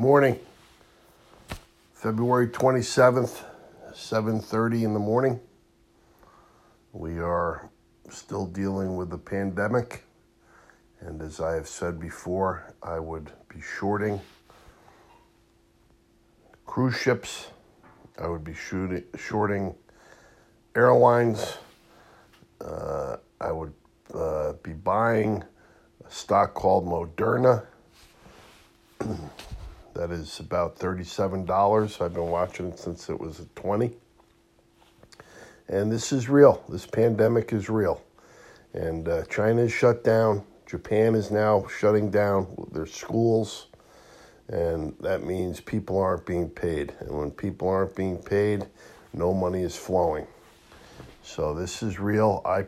morning. February 27th, 7:30 in the morning. We are still dealing with the pandemic, and as I have said before, I would be shorting cruise ships. I would be shooting, shorting airlines. Uh, I would uh, be buying a stock called Moderna that is about $37. I've been watching it since it was at 20. And this is real. This pandemic is real. And uh, China is shut down. Japan is now shutting down their schools. And that means people aren't being paid. And when people aren't being paid, no money is flowing. So this is real. I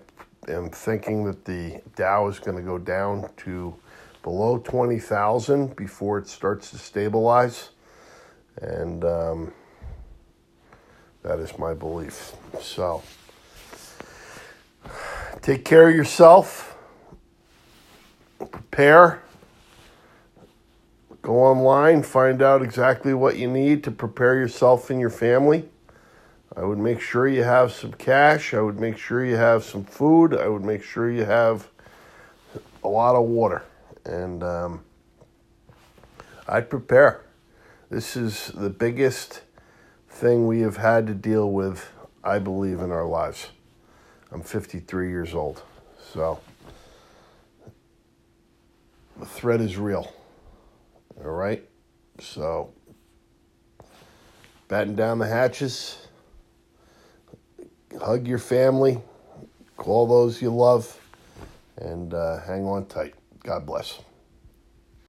am thinking that the Dow is going to go down to below 20,000 before it starts to stabilize. And um, that is my belief. So take care of yourself, prepare, go online, find out exactly what you need to prepare yourself and your family. I would make sure you have some cash. I would make sure you have some food. I would make sure you have a lot of water and um, I'd prepare. This is the biggest thing we have had to deal with, I believe, in our lives. I'm 53 years old, so the threat is real. All right, so batten down the hatches, hug your family, call those you love, and uh, hang on tight. God bless.